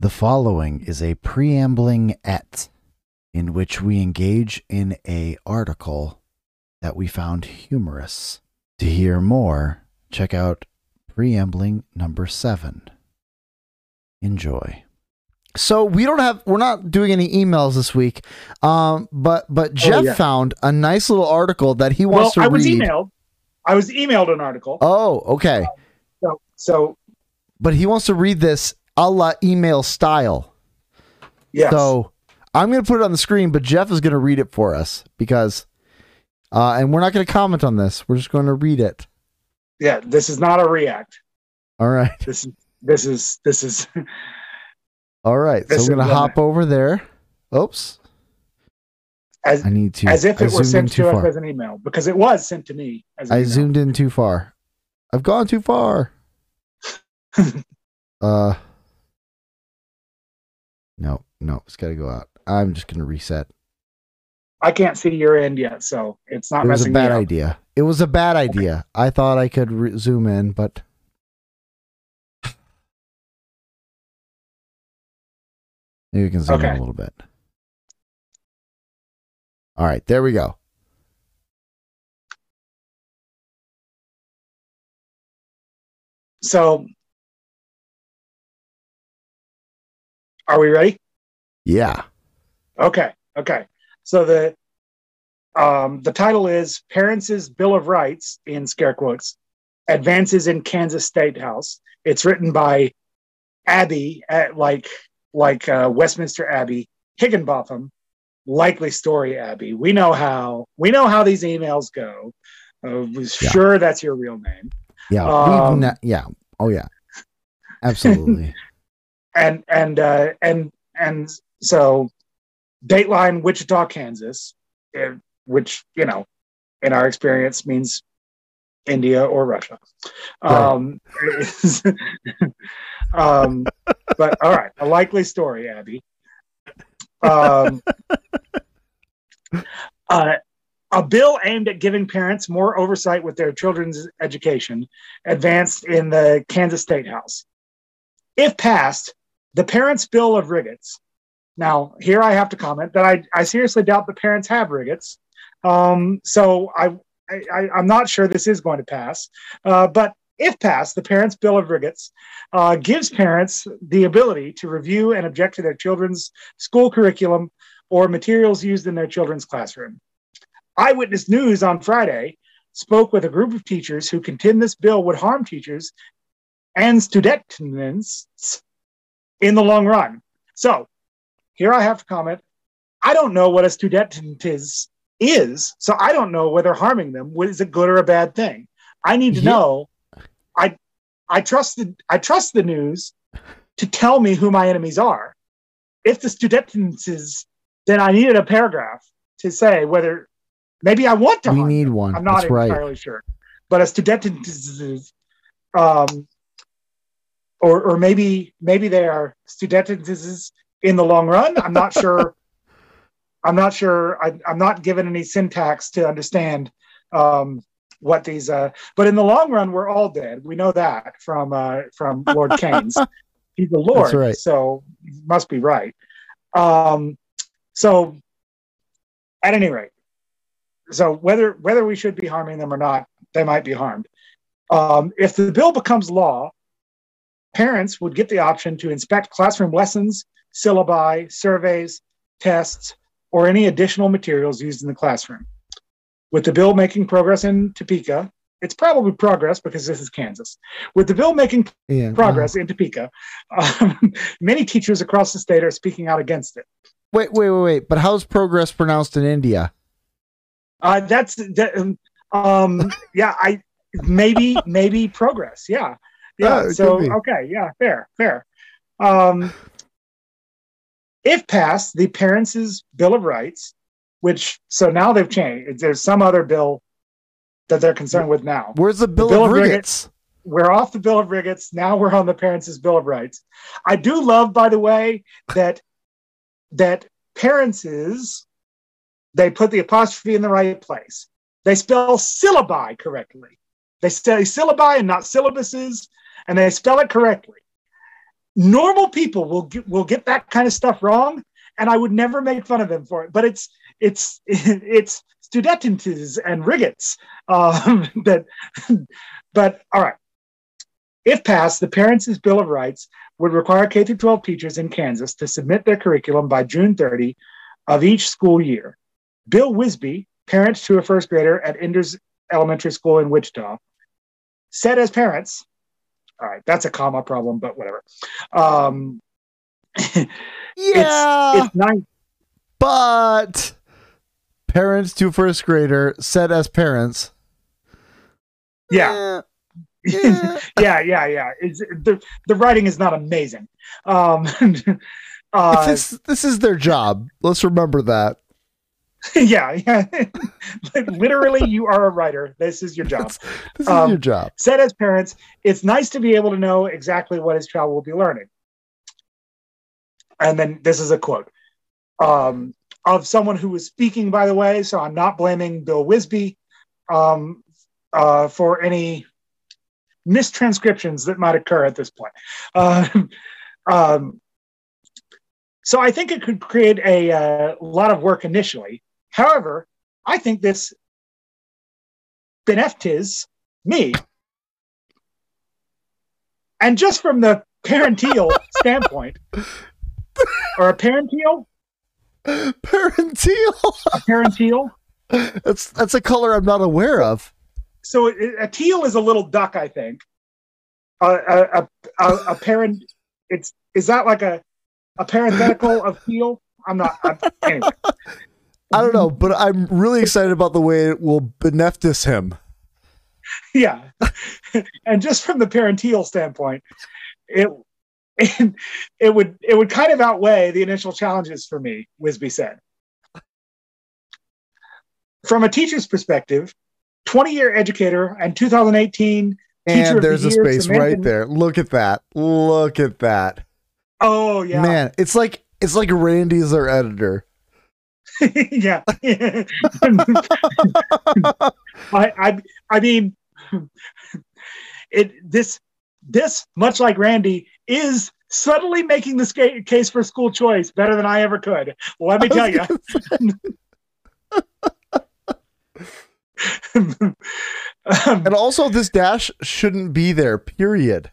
The following is a preambling-ette in which we engage in a article that we found humorous. To hear more, check out preambling number 7. Enjoy. So we don't have we're not doing any emails this week. Um but but Jeff yeah. found a nice little article that he Well, wants to read. Well, I was read. emailed. I was emailed an article. Oh, okay. So, so But he wants to read this a la email style. yes. So I'm going to put it on the screen, but Jeff is going to read it for us because, uh, and we're not going to comment on this. We're just going to read it. yeah, this is not a react. All right. This is this is this is All right. So I'm going to uh, hop over there. Oops. as I need to. as if I it was zoomed sent to us as an email because it was sent to me as I email. zoomed in too far. I've gone too far. uh. No, no, it's got to go out. I'm just going to reset. I can't see your end yet, so it's not It was a bad idea. It was a bad idea. I thought I could re- zoom in, but maybe we can zoom in a little bit. All right, there we go. So, are we ready? Yeah. Okay. Okay. So the um, the title is Parents' Bill of Rights in scare quotes advances in Kansas State House. It's written by Abbey, at like like uh, Westminster Abbey, Higginbotham, likely story Abbey. We know how we know how these emails go. Uh, Sure, that's your real name. Yeah. Um, yeah. Oh yeah. Absolutely. and and uh, and and so Dateline, Wichita, Kansas, eh, which you know, in our experience, means India or Russia. Um, um, but all right, a likely story, Abby. Um, uh, a bill aimed at giving parents more oversight with their children's education advanced in the Kansas State House. If passed, the Parents' Bill of Rights. Now, here I have to comment that I, I seriously doubt the parents have rights. Um, so I, I, I'm not sure this is going to pass. Uh, but if passed, the Parents' Bill of Rights uh, gives parents the ability to review and object to their children's school curriculum or materials used in their children's classroom. Eyewitness News on Friday spoke with a group of teachers who contend this bill would harm teachers and students in the long run. So here I have to comment. I don't know what a student is, is, so I don't know whether harming them is a good or a bad thing. I need to Yeah. know. I I trust the I trust the news to tell me who my enemies are. If the student is, then I needed a paragraph to say whether maybe I want to we need them. one. I'm not That's right. entirely sure. But a student is, um, or or maybe maybe they are students in the long run. I'm not sure. I'm not sure. I, I'm not given any syntax to understand um, what these. Uh, but in the long run, we're all dead. We know that from uh, from Lord Keynes. He's a Lord, right. so must be right. Um, so, at any rate, so whether whether we should be harming them or not, they might be harmed. Um, if the bill becomes law, parents would get the option to inspect classroom lessons, syllabi, surveys, tests, or any additional materials used in the classroom. With the bill making progress in Topeka, it's probably progress because this is Kansas. With the bill making Yeah. progress in Topeka, um, many teachers across the state are speaking out against it. Wait, wait, wait, wait. But how's progress pronounced in India? Uh, that's that, um, yeah. I maybe maybe progress. Yeah, Yeah, yeah. so okay, yeah, fair, fair. Um, if passed, the Parents' Bill of Rights, which so now they've changed. There's some other bill that they're concerned with now. Where's the Bill, Bill of of Rights? We're off the Bill of Rights. Now we're on the Parents' Bill of Rights. I do love, by the way, that that parents' they put the apostrophe in the right place. They spell syllabi correctly. They say syllabi and not syllabuses, and they spell it correctly. normal people will get, will get that kind of stuff wrong, and I would never make fun of them for it. But it's it's it's studentes and rigots um, that. But all right, if passed, the Parents' Bill of Rights would require K through 12 teachers in Kansas to submit their curriculum by June 30 of each school year. Bill Wisby, parent to a first grader at Enders Elementary School in Wichita, said as parents, all right, that's a comma problem, but whatever. Um, yeah, it's, it's nice. but parents to first grader said as parents. Yeah. yeah, yeah, yeah, yeah. It's, the the writing is not amazing. Um, uh, this this is their job. Let's remember that. yeah, yeah. Literally, you are a writer. This is your job. This, this is um, your job. Said as parents, it's nice to be able to know exactly what his child will be learning. And then this is a quote um, of someone who was speaking, by the way. So I'm not blaming Bill Wisby um, uh, for any mistranscriptions that might occur at this point. Uh, um, so I think it could create a, uh, lot of work initially. However, I think this benefits me. And just from the parental standpoint, or a parental? Parental. A parental. That's that's a color I'm not aware of. So a teal is a little duck, I think. A a, a, a parent. It's is that like a a parenthetical of teal? I'm not. I'm, anyway. I don't know, but I'm really excited about the way it will beneftis him. Yeah, and just from the parental standpoint, it, it it would it would kind of outweigh the initial challenges for me. Wisby said. From a teacher's perspective, 20 year educator and 2018 and there's the a space right there. Look at that. Look at that. Oh yeah. Man, it's like it's like Randy's our editor. yeah. I, I I mean it this this much like Randy is subtly making this case for school choice better than I ever could. Let me tell you. um, and also, this dash shouldn't be there, period.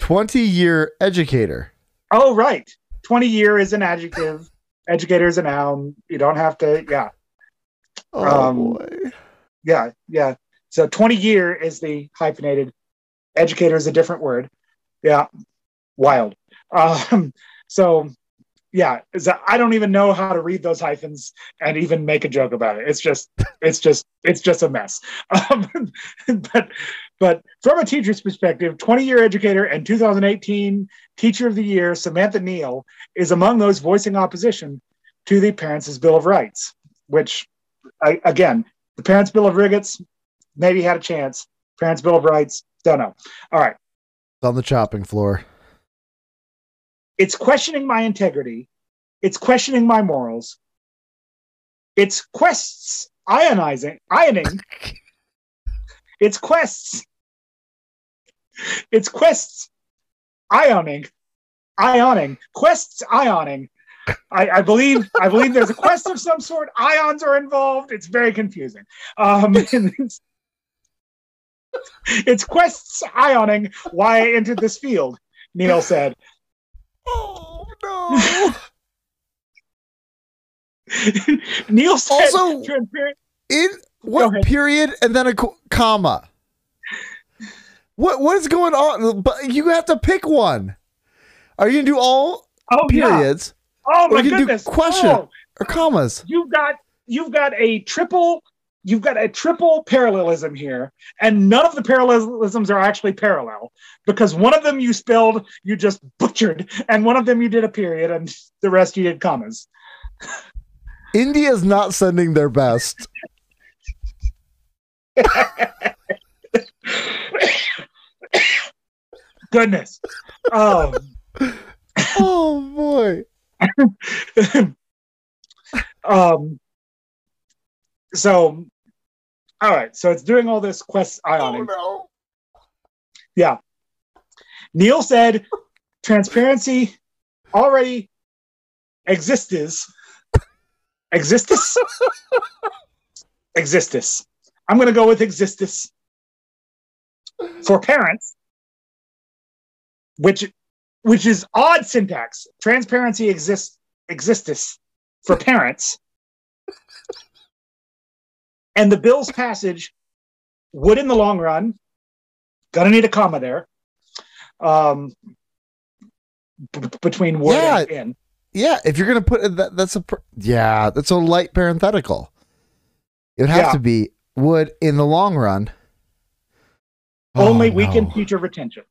20 year educator. Oh, right. 20 year is an adjective, educator is a noun. You don't have to, yeah. Oh, um, boy. Yeah, yeah. So 20 year is the hyphenated, educator is a different word. Yeah, wild. Um, so yeah, I don't even know how to read those hyphens and even make a joke about it. It's just, it's just, it's just a mess. Um, but, but from a teacher's perspective, 20 year educator and 2018 Teacher of the Year, Samantha Neal, is among those voicing opposition to the Parents' Bill of Rights, which, I, again, the Parents' Bill of Rights maybe had a chance. Parents' Bill of Rights, don't know. All right. It's on the chopping floor it's questioning my integrity. It's questioning my morals. It's quests ionizing, ioning. it's quests. It's quests ioning, ioning, quests ioning. I, I, believe I believe there's a quest of some sort. Ions are involved. It's very confusing. Um, it's, it's quests ioning why I entered this field. Neal said. Oh no. Neal said also in what period and then a comma. What what is going on? But you have to pick one. Are you gonna do all oh, periods? Yeah. Oh my goodness! question oh. or commas. You've got you've got a triple you've got a triple parallelism here, and none of the parallelisms are actually parallel because one of them you spelled, you just butchered, and one of them you did a period, and the rest you did commas. India is not sending their best. Goodness. Oh. oh boy. um so all right, so it's doing all this quest ioning. Oh, no. Yeah. Neal said transparency already exists. Exists? exists. I'm going to go with exists for parents, which which is odd syntax. Transparency exists exists for parents. and the bill's passage would in the long run gonna need a comma there um b- between would Yeah. and in Yeah, if you're gonna put that, that's a pr- yeah, that's a light parenthetical. It would have Yeah. to be would in the long run. Only Oh, weaken no. teacher retention.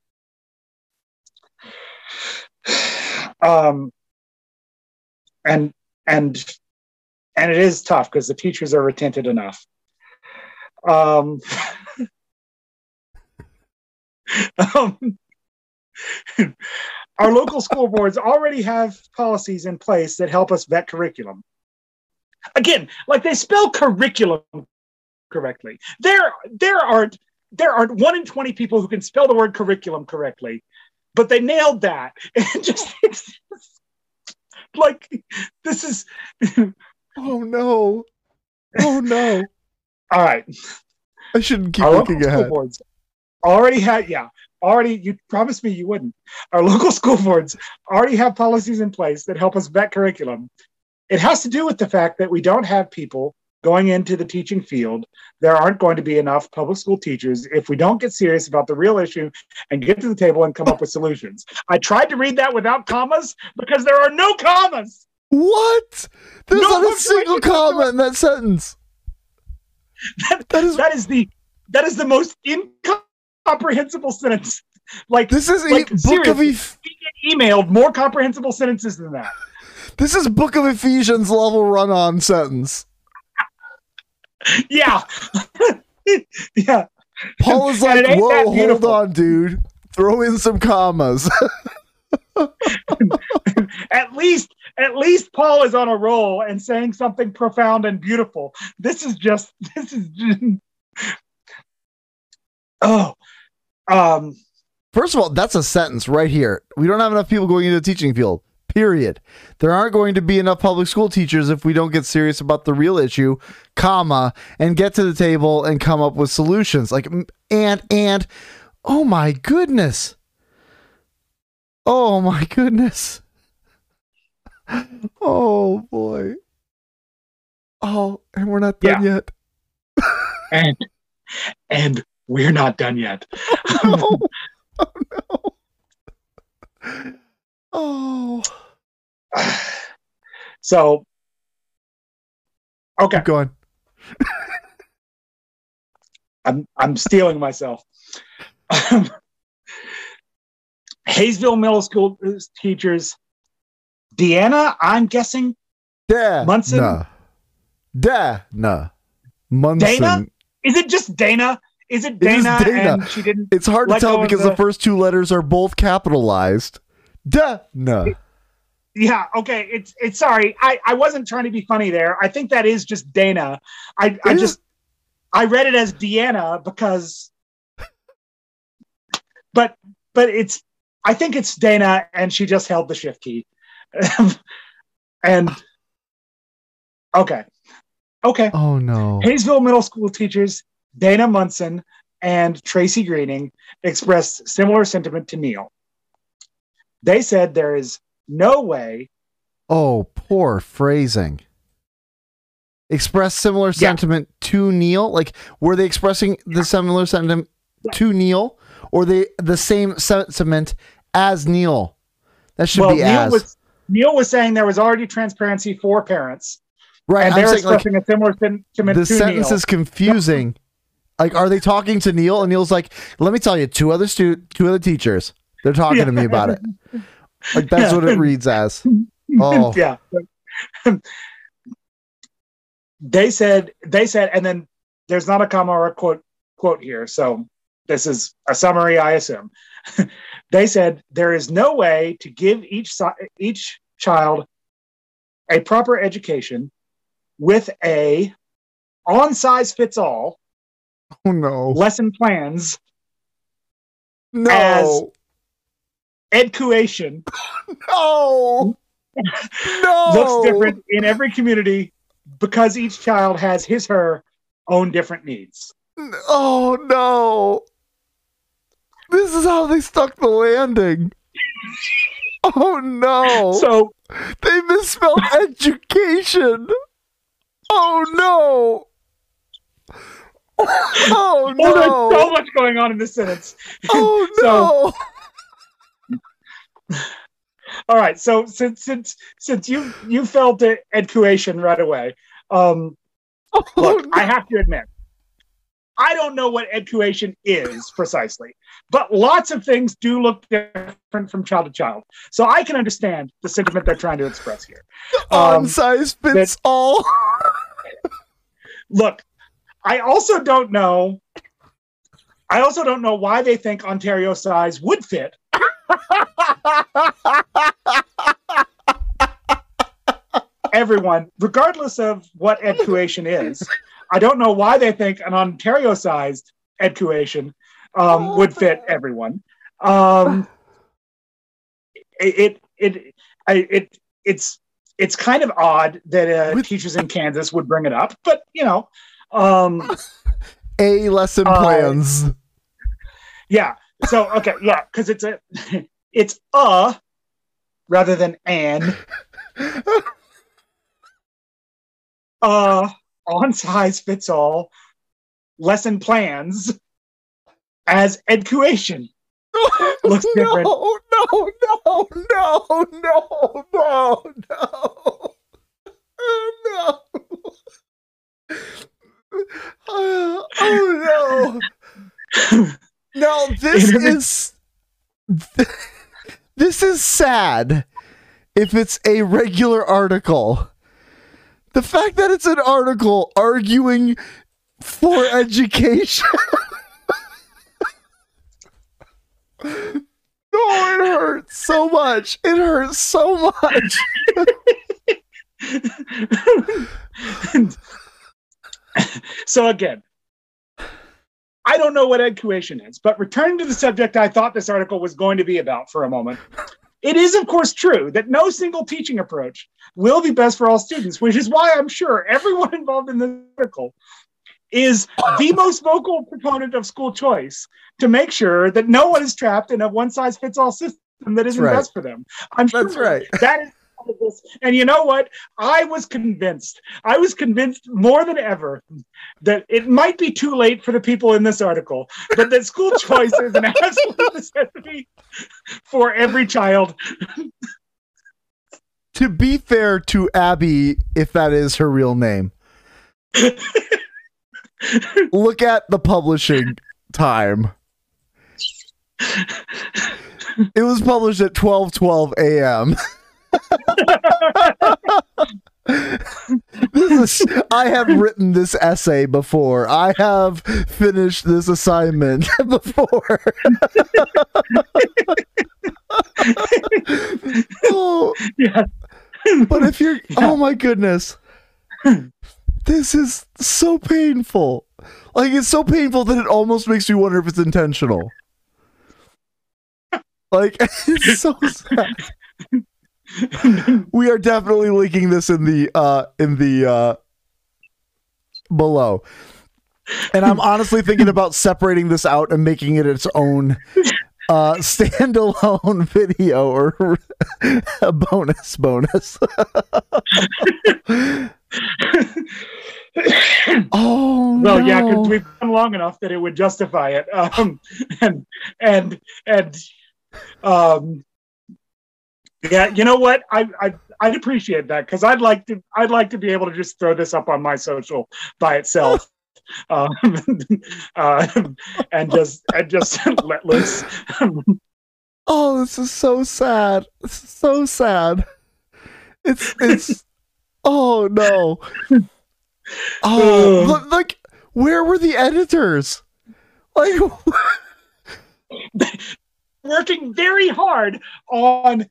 Um and and and it is tough because the teachers are retented enough. Um, um our local school boards already have policies in place that help us vet curriculum. Again like they spell curriculum correctly. There there aren't there aren't one in 20 people who can spell the word curriculum correctly but they nailed that it just just- like this is Oh no! Oh no! all right I shouldn't keep our looking ahead. boards already had yeah already you promised me you wouldn't our local school boards already have policies in place that help us vet curriculum it has to do with the fact that we don't have people going into the teaching field there aren't going to be enough public school teachers if we don't get serious about the real issue and get to the table and come up with solutions i tried to read that without commas because there are no commas What? There's No not a single comma in that sentence. that, That is that is the that is the most incomprehensible sentence like this is like, e- book of. Eph- emailed more comprehensible sentences than that. this is book of Ephesians level run on sentence. Yeah. yeah. Paul is like, whoa, hold on, dude. Throw in some commas. At least at least Paul is on a roll and saying something profound and beautiful. This is just this is just, Oh. Um First of all, that's a sentence right here. We don't have enough people going into the teaching field. Period. There aren't going to be enough public school teachers if we don't get serious about the real issue, comma, and get to the table and come up with solutions. Like and and oh my goodness. Oh my goodness. Oh boy. Oh, and we're not done yet. and and we're not done yet. no. Oh, oh no. Oh. so Okay. Keep going. I'm I'm steeling myself. Haysville Middle School teachers, Deanna, I'm guessing Da. Munson? Nah. Da. Nah. Munson. Dana? is it just Dana? Is it It is Dana, Dana. and she didn't? It's hard to tell because the... the- first two letters are both capitalized. Da. Nah. Yeah, okay. It's it's sorry. I I wasn't trying to be funny there. I think that is just Dana. I I just I read it as Deanna because, but but it's I think it's Dana, and she just held the shift key, and okay, okay. Oh no. Haysville Middle School teachers Dana Munson and Tracy Greening expressed similar sentiment to Neal. They said there is no way. Oh, poor phrasing. Express similar Yeah. sentiment to Neal. Like, were they expressing the similar sentiment to Neal, or they the same sentiment as Neal? That should well, be Neal as was Neal was saying there was already transparency for parents, right. and I'm they're saying like expressing a similar sentiment to Neal. the sentence Neal. is confusing. Like, are they talking to Neal? And Neal's like, "Let me tell you, two other stu- two other teachers. They're talking Yeah. to me about it." Like that's Yeah. what it reads as. Oh, yeah. they said they said, and then there's not a comma or a quote quote here, so this is a summary, I assume. they said there is no way to give each each child a proper education with a on size fits all oh no, lesson plans no. As- education No. No. looks different in every community because each child has his her own different needs. Oh no. This is how they stuck the landing. Oh no. So they misspelled education. Oh no. Oh oh, there's so much going on in this sentence. Oh So- no. All right, so since since since you you felt the education right away, um, Oh, look, no. I have to admit, I don't know what education is precisely, but lots of things do look different from child to child. So I can understand the sentiment they're trying to express here. One Um, size fits all. look, I also don't know. I also don't know why they think Ontario size would fit. Everyone, regardless of what education is, I don't know why they think an Ontario-sized education um, would fit everyone. Um, it it it, it it's it's kind of odd that uh, teachers in Kansas would bring it up, but you know, um, A lesson Uh, plans. yeah. So okay, yeah, because it's a it's a rather than an uh on size fits all lesson plans as education. looks different. No, no, no, no, no, no, no. Oh, no. Uh, oh no. No, this is this is sad if it's a regular article. The fact that it's an article arguing for education. no, it hurts so much. It hurts so much. so again, I don't know what education is, but returning to the subject I thought this article was going to be about for a moment. It is, of course, true that no single teaching approach will be best for all students, which is why I'm sure everyone involved in this article is the most vocal proponent of school choice to make sure that no one is trapped in a one size fits all system that isn't right. best for them. I'm sure That's right. that is of this. And you know what? I was convinced. I was convinced more than ever that it might be too late for the people in this article, but that school choice is an absolute necessity for every child. To be fair to Abby, if that is her real name, look at the publishing time. It was published at 12:12 a.m. this is I have written this essay before. I have finished this assignment before. oh, yeah. but if you're oh my goodness. This is so painful. Like it's so painful that it almost makes me wonder if it's intentional. Like it's so sad. we are definitely linking this in the uh in the uh below. And I'm honestly thinking about separating this out and making it its own uh standalone video or a bonus bonus. oh well, yeah, no. because we've done long enough that it would justify it. Um, and and and um, yeah, you know what? I I I'd appreciate that because I'd like to I'd like to be able to just throw this up on my social by itself. Um, uh, and just and just let loose. Oh, this is so sad. This is so sad. It's it's oh no. Oh, look, like where were the editors? Like working very hard on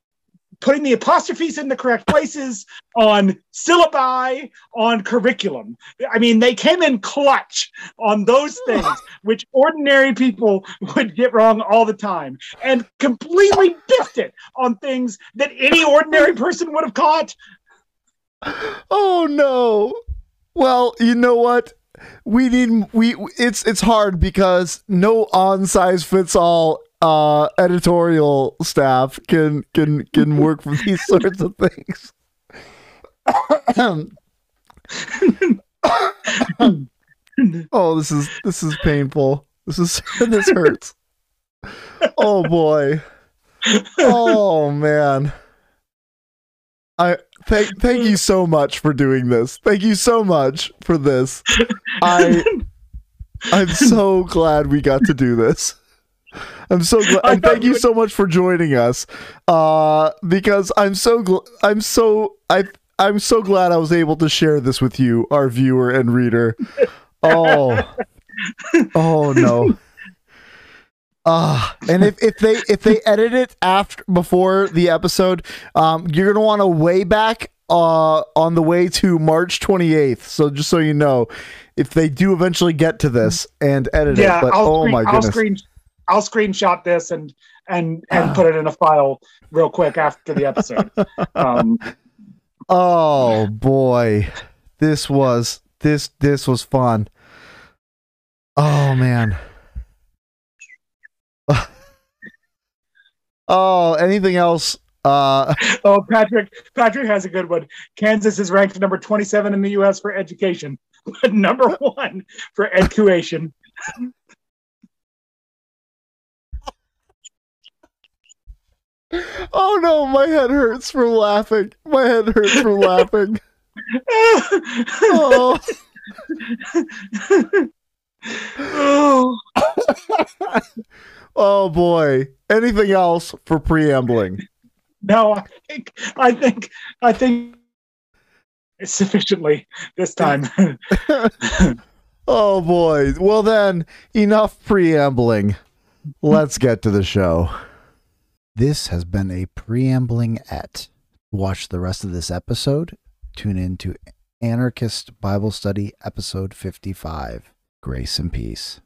putting the apostrophes in the correct places, on syllabi, on curriculum. I mean, they came in clutch on those things, which ordinary people would get wrong all the time, and completely biffed it on things that any ordinary person would have caught. Oh no. Well, you know what? We need we it's it's hard because no on size fits all uh editorial staff can can can work for these sorts of things. oh, this is this is painful. This is this hurts. Oh boy. Oh man. I thank thank you so much for doing this. Thank you so much for this. I I'm so glad we got to do this. I'm so glad, and thank you so much for joining us. Uh, because I'm so gl- I'm so I I'm so glad I was able to share this with you, our viewer and reader. Oh, oh no. Ah, uh, and if, if they if they edit it after before the episode, um, you're gonna want to way back uh on the way to March 28th. So just so you know, if they do eventually get to this and edit yeah, it, but I'll oh screen, my I'll goodness, screen I'll screenshot this and and and put it in a file real quick after the episode. Um, oh boy, this was this this was fun. Oh man. oh, anything else? Uh, oh, Patrick. Patrick has a good one. Kansas is ranked number 27 in the U.S. for education, but number one for education. Oh no, my head hurts from laughing. My head hurts from laughing. oh. oh. oh boy. Anything else for preambling? No, I think I think I think sufficiently this time. oh boy. Well then, enough preambling. Let's get to the show. This has been a preambling at. Watch the rest of this episode. Tune in to Anarchist Bible Study, episode 55. Grace and peace.